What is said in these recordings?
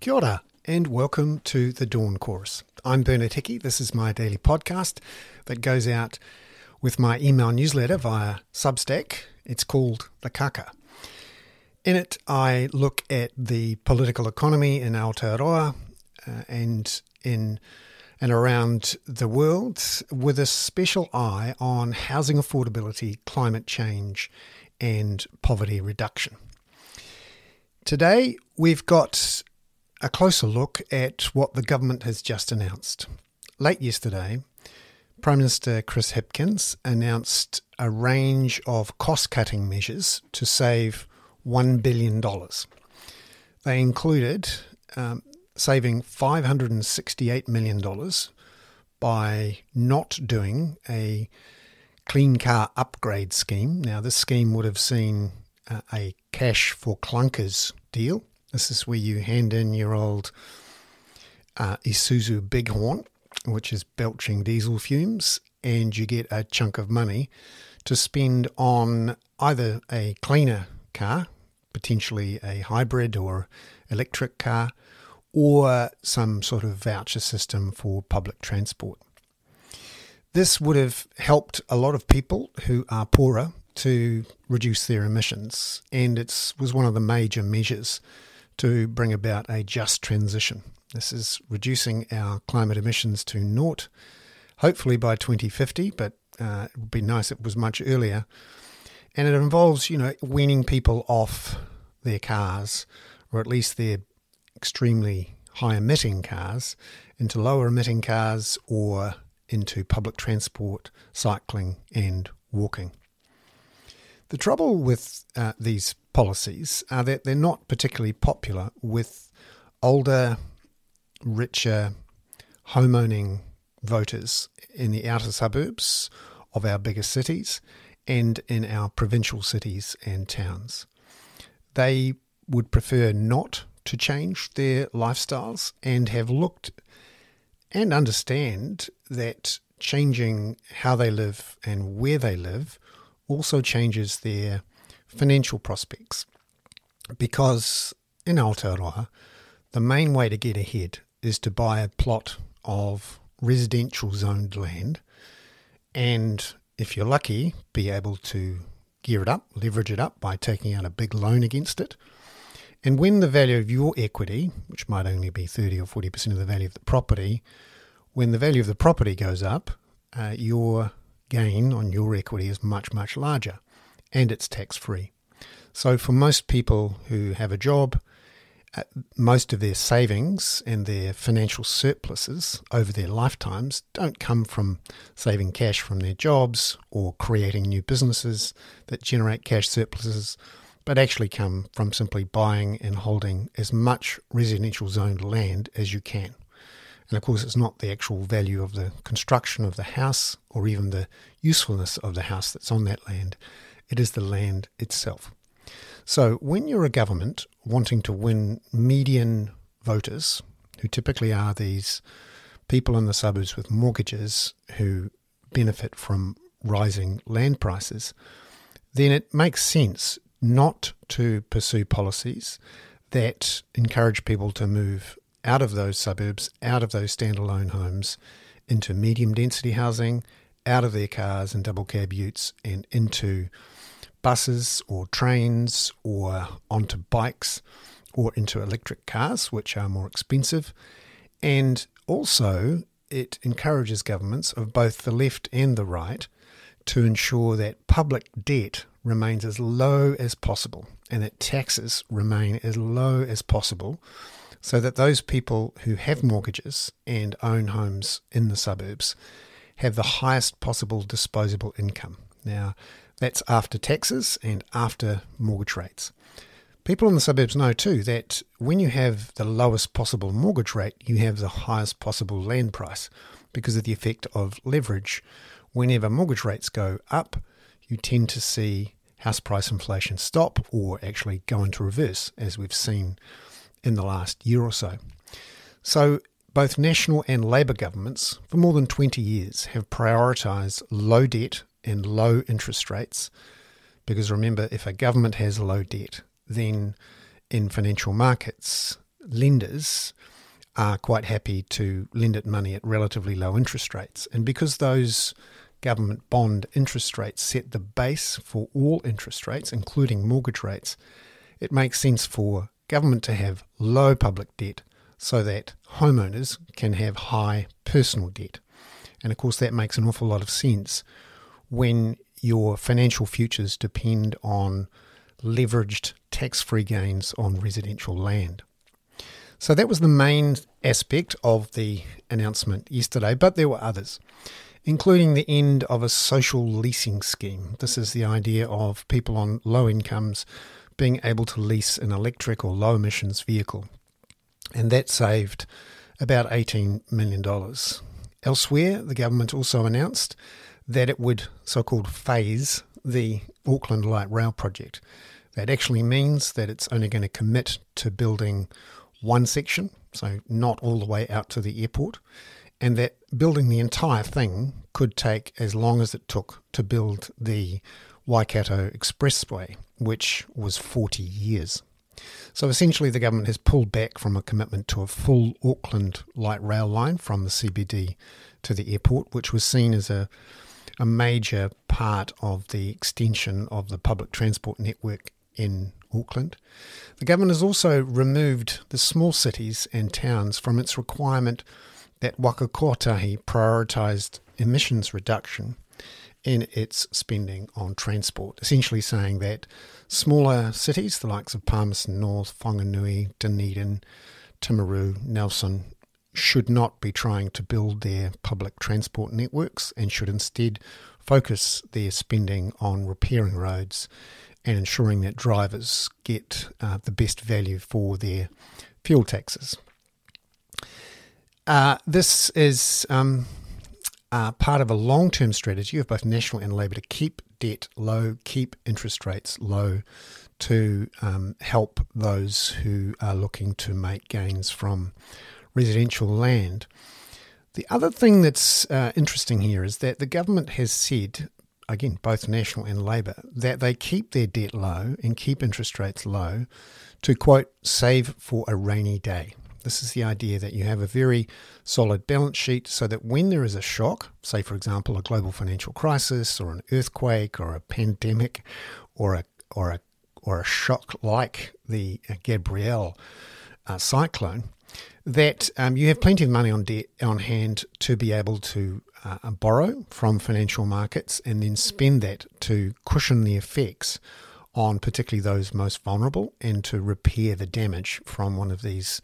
Kia ora, and welcome to the Dawn Chorus. I'm Bernard Hickey. This is my daily podcast that goes out with my email newsletter via Substack. It's called The Kaka. In it, I look at the political economy in Aotearoa uh, and in and around the world with a special eye on housing affordability, climate change, and poverty reduction. Today, we've got a closer look at what the government has just announced. Late yesterday, Prime Minister Chris Hipkins announced a range of cost cutting measures to save $1 billion. They included um, saving $568 million by not doing a clean car upgrade scheme. Now, this scheme would have seen uh, a cash for clunkers deal this is where you hand in your old uh, Isuzu Bighorn, which is belching diesel fumes, and you get a chunk of money to spend on either a cleaner car, potentially a hybrid or electric car, or some sort of voucher system for public transport. This would have helped a lot of people who are poorer to reduce their emissions, and it was one of the major measures to bring about a just transition. This is reducing our climate emissions to naught, hopefully by 2050, but uh, it would be nice if it was much earlier. And it involves, you know, weaning people off their cars, or at least their extremely high emitting cars, into lower emitting cars or into public transport, cycling, and walking. The trouble with uh, these policies are that they're not particularly popular with older, richer, homeowning voters in the outer suburbs of our bigger cities and in our provincial cities and towns. They would prefer not to change their lifestyles and have looked and understand that changing how they live and where they live also changes their financial prospects. Because in Aotearoa, the main way to get ahead is to buy a plot of residential zoned land and, if you're lucky, be able to gear it up, leverage it up by taking out a big loan against it. And when the value of your equity, which might only be 30 or 40% of the value of the property, when the value of the property goes up, uh, your gain on your equity is much, much larger and it's tax free. So, for most people who have a job, uh, most of their savings and their financial surpluses over their lifetimes don't come from saving cash from their jobs or creating new businesses that generate cash surpluses, but actually come from simply buying and holding as much residential zoned land as you can. And of course, it's not the actual value of the construction of the house or even the usefulness of the house that's on that land it is the land itself. So when you're a government wanting to win median voters, who typically are these people in the suburbs with mortgages who benefit from rising land prices, then it makes sense not to pursue policies that encourage people to move out of those suburbs, out of those standalone homes, into medium density housing, out of their cars and double cab utes, and into buses or trains or onto bikes or into electric cars, which are more expensive. And also, it encourages governments of both the left and the right to ensure that public debt remains as low as possible and that taxes remain as low as possible so that those people who have mortgages and own homes in the suburbs have the highest possible disposable income. Now, that's after taxes and after mortgage rates. People in the suburbs know too that when you have the lowest possible mortgage rate, you have the highest possible land price because of the effect of leverage. Whenever mortgage rates go up, you tend to see house price inflation stop or actually go into reverse, as we've seen in the last year or so. So, both national and Labour governments for more than 20 years have prioritised low debt and low interest rates. Because remember, if a government has low debt, then in financial markets, lenders are quite happy to lend it money at relatively low interest rates. And because those government bond interest rates set the base for all interest rates, including mortgage rates, it makes sense for government to have low public debt so that homeowners can have high personal debt. And of course, that makes an awful lot of sense when your financial futures depend on leveraged tax free gains on residential land. So that was the main aspect of the announcement yesterday, but there were others, including the end of a social leasing scheme. This is the idea of people on low incomes being able to lease an electric or low emissions vehicle. And that saved about $18 million. Elsewhere, the government also announced that it would so called phase the Auckland Light Rail project. That actually means that it's only going to commit to building one section, so not all the way out to the airport, and that building the entire thing could take as long as it took to build the Waikato Expressway, which was 40 years. So essentially, the government has pulled back from a commitment to a full Auckland light rail line from the CBD to the airport, which was seen as a, a major part of the extension of the public transport network in Auckland. The government has also removed the small cities and towns from its requirement that Waka Kotahi prioritised emissions reduction in its spending on transport, essentially saying that smaller cities, the likes of Palmerston North, Whanganui, Dunedin, Timaru, Nelson, should not be trying to build their public transport networks and should instead focus their spending on repairing roads and ensuring that drivers get uh, the best value for their fuel taxes. Uh, this is um, part of a long term strategy of both National and Labour to keep debt low, keep interest rates low, to um, help those who are looking to make gains from residential land. The other thing that's uh, interesting here is that the government has said again, both National and Labour, that they keep their debt low and keep interest rates low to, quote, save for a rainy day. This is the idea that you have a very solid balance sheet so that when there is a shock, say, for example, a global financial crisis or an earthquake or a pandemic or a, or a, or a shock like the Gabrielle uh, cyclone, that um, you have plenty of money on debt on hand to be able to uh, borrow from financial markets and then spend that to cushion the effects on particularly those most vulnerable and to repair the damage from one of these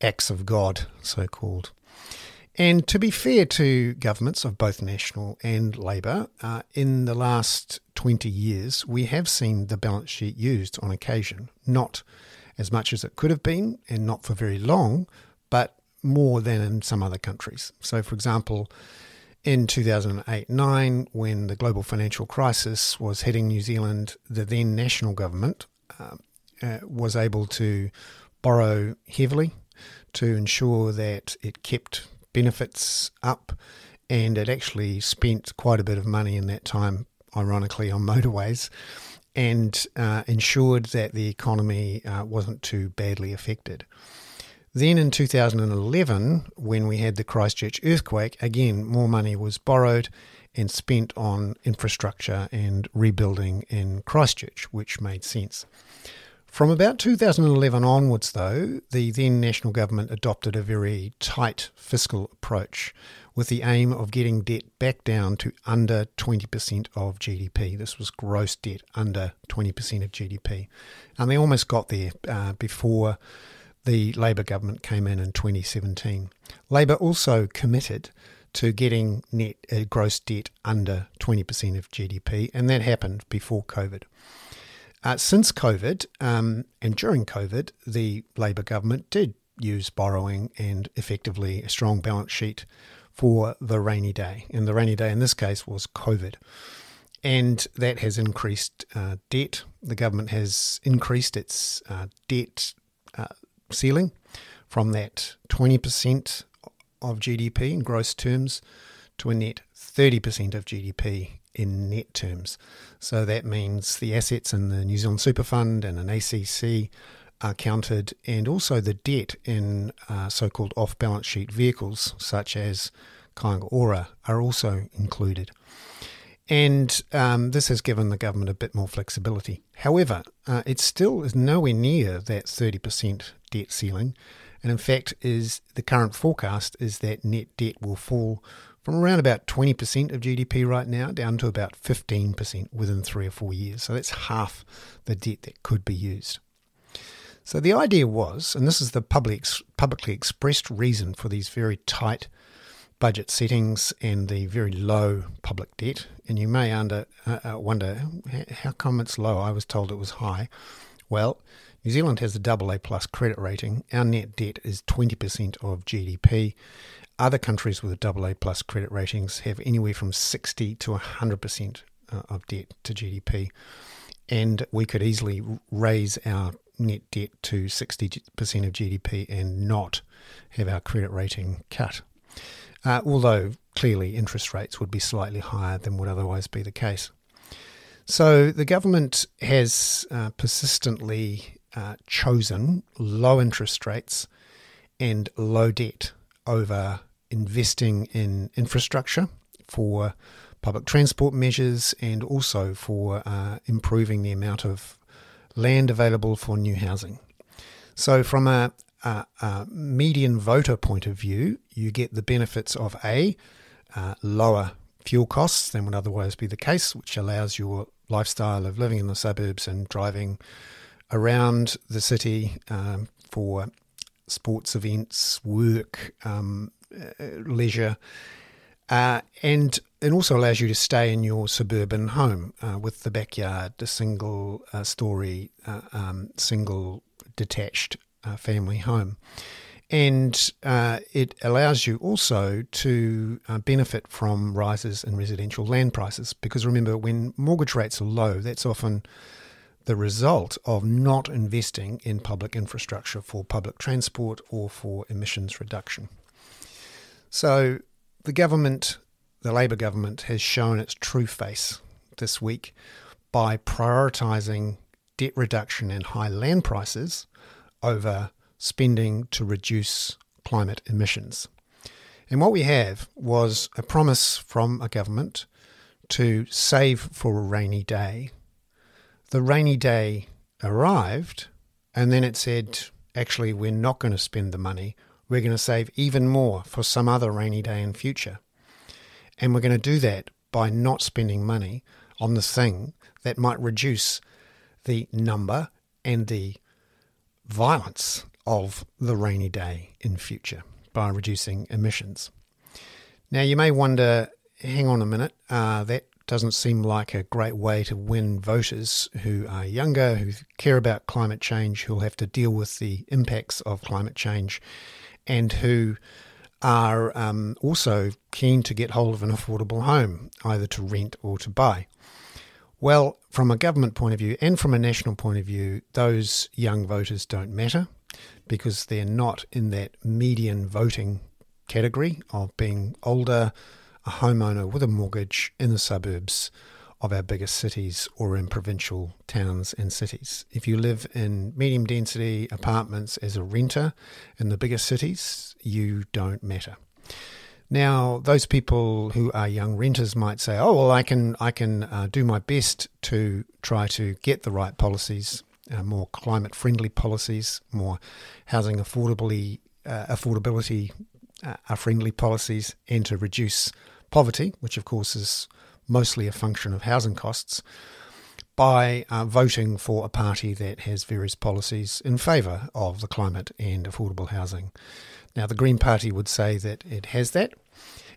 acts of God, so called. And to be fair to governments of both National and Labour, uh, in the last 20 years, we have seen the balance sheet used on occasion, not as much as it could have been and not for very long, but more than in some other countries. So, for example, in 2008 9, when the global financial crisis was hitting New Zealand, the then national government uh, uh, was able to borrow heavily to ensure that it kept benefits up and it actually spent quite a bit of money in that time, ironically, on motorways and uh, ensured that the economy uh, wasn't too badly affected. Then in 2011, when we had the Christchurch earthquake, again, more money was borrowed and spent on infrastructure and rebuilding in Christchurch, which made sense. From about 2011 onwards, though, the then national government adopted a very tight fiscal approach with the aim of getting debt back down to under 20% of GDP. This was gross debt under 20% of GDP. And they almost got there uh, before the Labor government came in in 2017. Labor also committed to getting net uh, gross debt under 20% of GDP, and that happened before COVID. Uh, since COVID um, and during COVID, the Labor government did use borrowing and effectively a strong balance sheet for the rainy day. And the rainy day in this case was COVID. And that has increased uh, debt. The government has increased its uh, debt uh, ceiling from that 20% of GDP in gross terms to a net 30% of GDP in net terms. So that means the assets in the New Zealand Super Fund and an ACC are counted, and also the debt in uh, so called off balance sheet vehicles such as Kāinga Ora are also included. And um, this has given the government a bit more flexibility. However, uh, it still is nowhere near that 30% debt ceiling. And in fact, is the current forecast is that net debt will fall from around about 20% of GDP right now down to about 15% within three or four years. So that's half the debt that could be used. So the idea was, and this is the public, publicly expressed reason for these very tight budget settings and the very low public debt. And you may under, uh, uh wonder how come it's low? I was told it was high. Well, New Zealand has a double A plus credit rating. Our net debt is 20% of GDP. Other countries with a double A plus credit ratings have anywhere from 60 to 100% uh, of debt to GDP. And we could easily raise our net debt to 60% of GDP and not have our credit rating cut uh, although clearly interest rates would be slightly higher than would otherwise be the case. So the government has uh, persistently uh, chosen low interest rates and low debt over investing in infrastructure for public transport measures and also for uh, improving the amount of land available for new housing. So, from a, a, a median voter point of view, you get the benefits of A, uh, lower fuel costs than would otherwise be the case, which allows your lifestyle of living in the suburbs and driving around the city um, for sports events, work, um, leisure, uh, and it also allows you to stay in your suburban home uh, with the backyard, a single uh, story, uh, um, single detached uh, family home. And uh, it allows you also to uh, benefit from rises in residential land prices. Because remember, when mortgage rates are low, that's often the result of not investing in public infrastructure for public transport or for emissions reduction. So the government, the Labour government, has shown its true face this week by prioritising debt reduction and high land prices over spending to reduce climate emissions. And what we have was a promise from a government to save for a rainy day. The rainy day arrived, and then it said, actually, we're not going to spend the money. We're going to save even more for some other rainy day in future. And we're going to do that by not spending money on the thing that might reduce the number and the violence of the rainy day in future by reducing emissions. Now, you may wonder hang on a minute, uh, that doesn't seem like a great way to win voters who are younger, who care about climate change, who'll have to deal with the impacts of climate change, and who are um, also keen to get hold of an affordable home, either to rent or to buy. Well, from a government point of view and from a national point of view, those young voters don't matter because they're not in that median voting category of being older, a homeowner with a mortgage in the suburbs of our biggest cities or in provincial towns and cities. If you live in medium density apartments as a renter in the biggest cities, you don't matter. Now, those people who are young renters might say, "Oh, well, I can I can uh, do my best to try to get the right policies, uh, more climate friendly policies, more housing affordably uh, affordability uh, friendly policies, and to reduce poverty, which of course is mostly a function of housing costs." By uh, voting for a party that has various policies in favour of the climate and affordable housing. Now, the Green Party would say that it has that,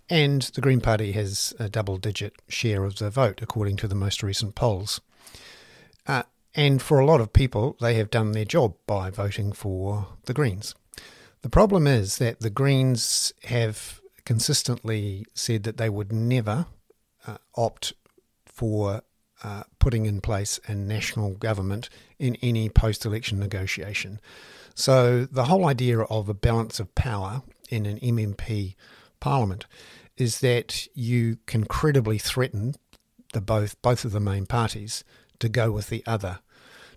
and the Green Party has a double digit share of the vote, according to the most recent polls. Uh, and for a lot of people, they have done their job by voting for the Greens. The problem is that the Greens have consistently said that they would never uh, opt for uh, putting in place a national government in any post election negotiation. So the whole idea of a balance of power in an MMP parliament is that you can credibly threaten the both both of the main parties to go with the other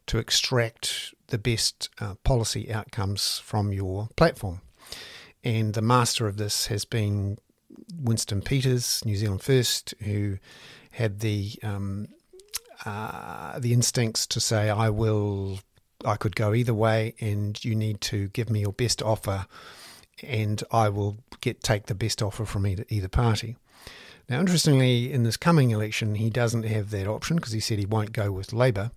to extract the best uh, policy outcomes from your platform. And the master of this has been Winston Peters, New Zealand First, who had the um, uh, the instincts to say, "I will, I could go either way, and you need to give me your best offer, and I will get take the best offer from either either party." Now, interestingly, in this coming election, he doesn't have that option because he said he won't go with Labor,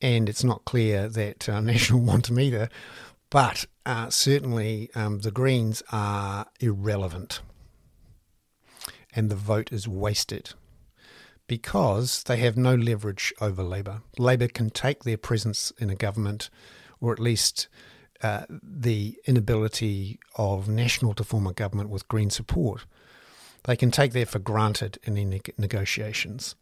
and it's not clear that uh, National want him either. But uh, certainly, um, the Greens are irrelevant, and the vote is wasted because they have no leverage over Labor. Labor can take their presence in a government, or at least uh, the inability of National to form a government with Green support. They can take that for granted in any negotiations.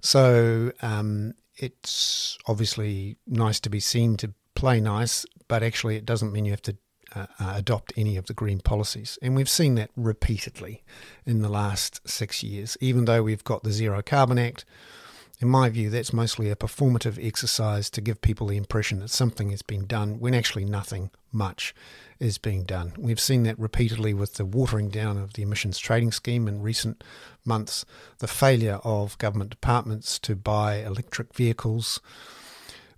So um, it's obviously nice to be seen to play nice, but actually it doesn't mean you have to uh, uh, adopt any of the green policies. And we've seen that repeatedly in the last six years, even though we've got the Zero Carbon Act. In my view, that's mostly a performative exercise to give people the impression that something has been done when actually nothing much is being done. We've seen that repeatedly with the watering down of the emissions trading scheme in recent months, the failure of government departments to buy electric vehicles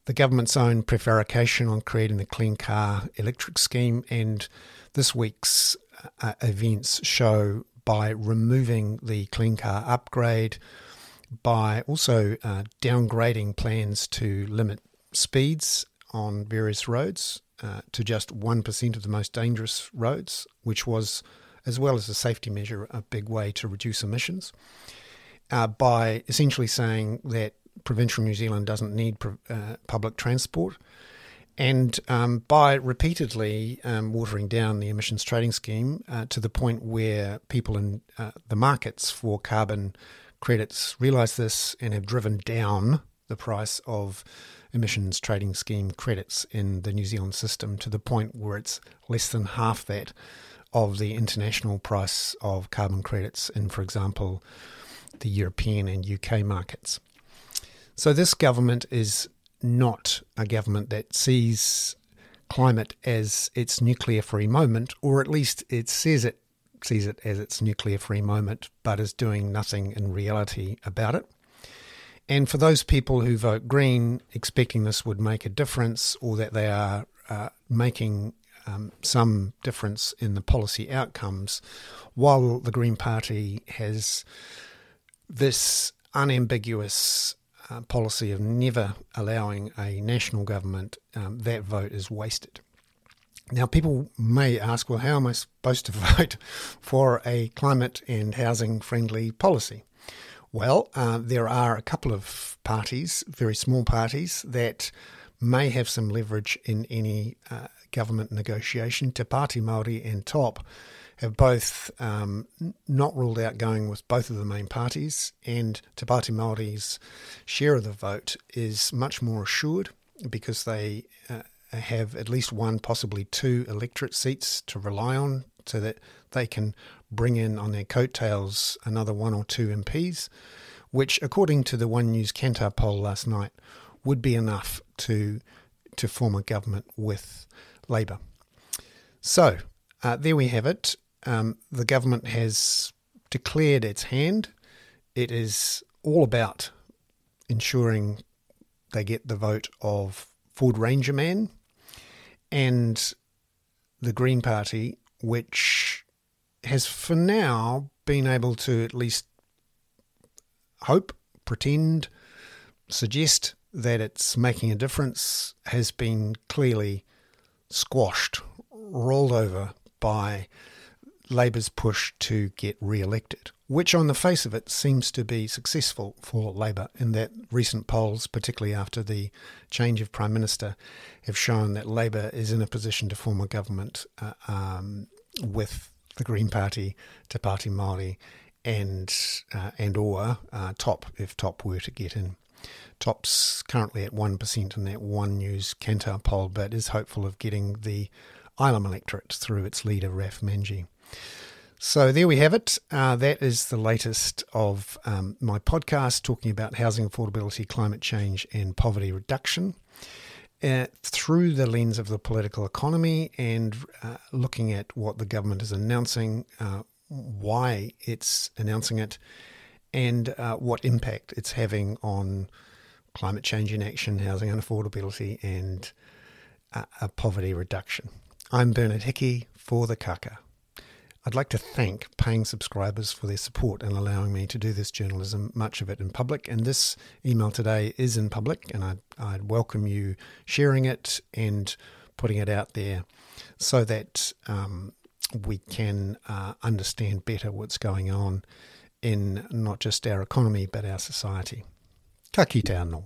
the government's own prevarication on creating the Clean Car Electric Scheme, and this week's uh, events show by removing the Clean Car upgrade, by also uh, downgrading plans to limit speeds on various roads uh, to just 1% of the most dangerous roads, which was, as well as a safety measure, a big way to reduce emissions. Uh, by essentially saying that provincial New Zealand doesn't need uh, public transport. And um, by repeatedly um, watering down the emissions trading scheme uh, to the point where people in uh, the markets for carbon credits realise this and have driven down the price of emissions trading scheme credits in the New Zealand system to the point where it's less than half that of the international price of carbon credits in, for example, the European and UK markets. So this government is not a government that sees climate as its nuclear free moment, or at least it says it sees it as its nuclear free moment, but is doing nothing in reality about it. And for those people who vote Green, expecting this would make a difference or that they are uh, making um, some difference in the policy outcomes, while the Green Party has this unambiguous uh, policy of never allowing a national government, um, that vote is wasted. Now, people may ask, well, how am I supposed to vote for a climate and housing friendly policy? Well, uh, there are a couple of parties, very small parties, that may have some leverage in any uh, government negotiation. Te Pāti Māori and TOP have both um, not ruled out going with both of the main parties, and Te Pāti Māori's share of the vote is much more assured because they uh, have at least one, possibly two electorate seats to rely on so that they can bring in on their coattails another one or two MPs, which, according to the One News Kantar poll last night, would be enough to to form a government with Labor. So uh, there we have it. Um, the government has declared its hand. It is all about ensuring they get the vote of Ford Ranger Man and the Green Party, which has for now been able to at least hope, pretend, suggest that it's making a difference, has been clearly squashed, rolled over by Labor's push to get re elected, which on the face of it seems to be successful for Labor in that recent polls, particularly after the change of Prime Minister, have shown that Labor is in a position to form a government uh, um, with the Green Party, Te Pāti Māori, and, uh, and or uh, Top, if Top were to get in. Top's currently at 1% in that One News Kantar poll, but is hopeful of getting the Ilam electorate through its leader, Raf Manji. So there we have it. Uh, that is the latest of um, my podcast talking about housing affordability, climate change, and poverty reduction. uh, through the lens of the political economy and uh, looking at what the government is announcing, uh, why it's announcing it, and uh, what impact it's having on climate change inaction, housing unaffordability, and uh, poverty reduction. I'm Bernard Hickey for the Kaka. I'd like to thank paying subscribers for their support and allowing me to do this journalism, much of it in public. And this email today is in public, and I'd, I'd welcome you sharing it and putting it out there so that um, we can uh, understand better what's going on in not just our economy but our society. Ka kite anō.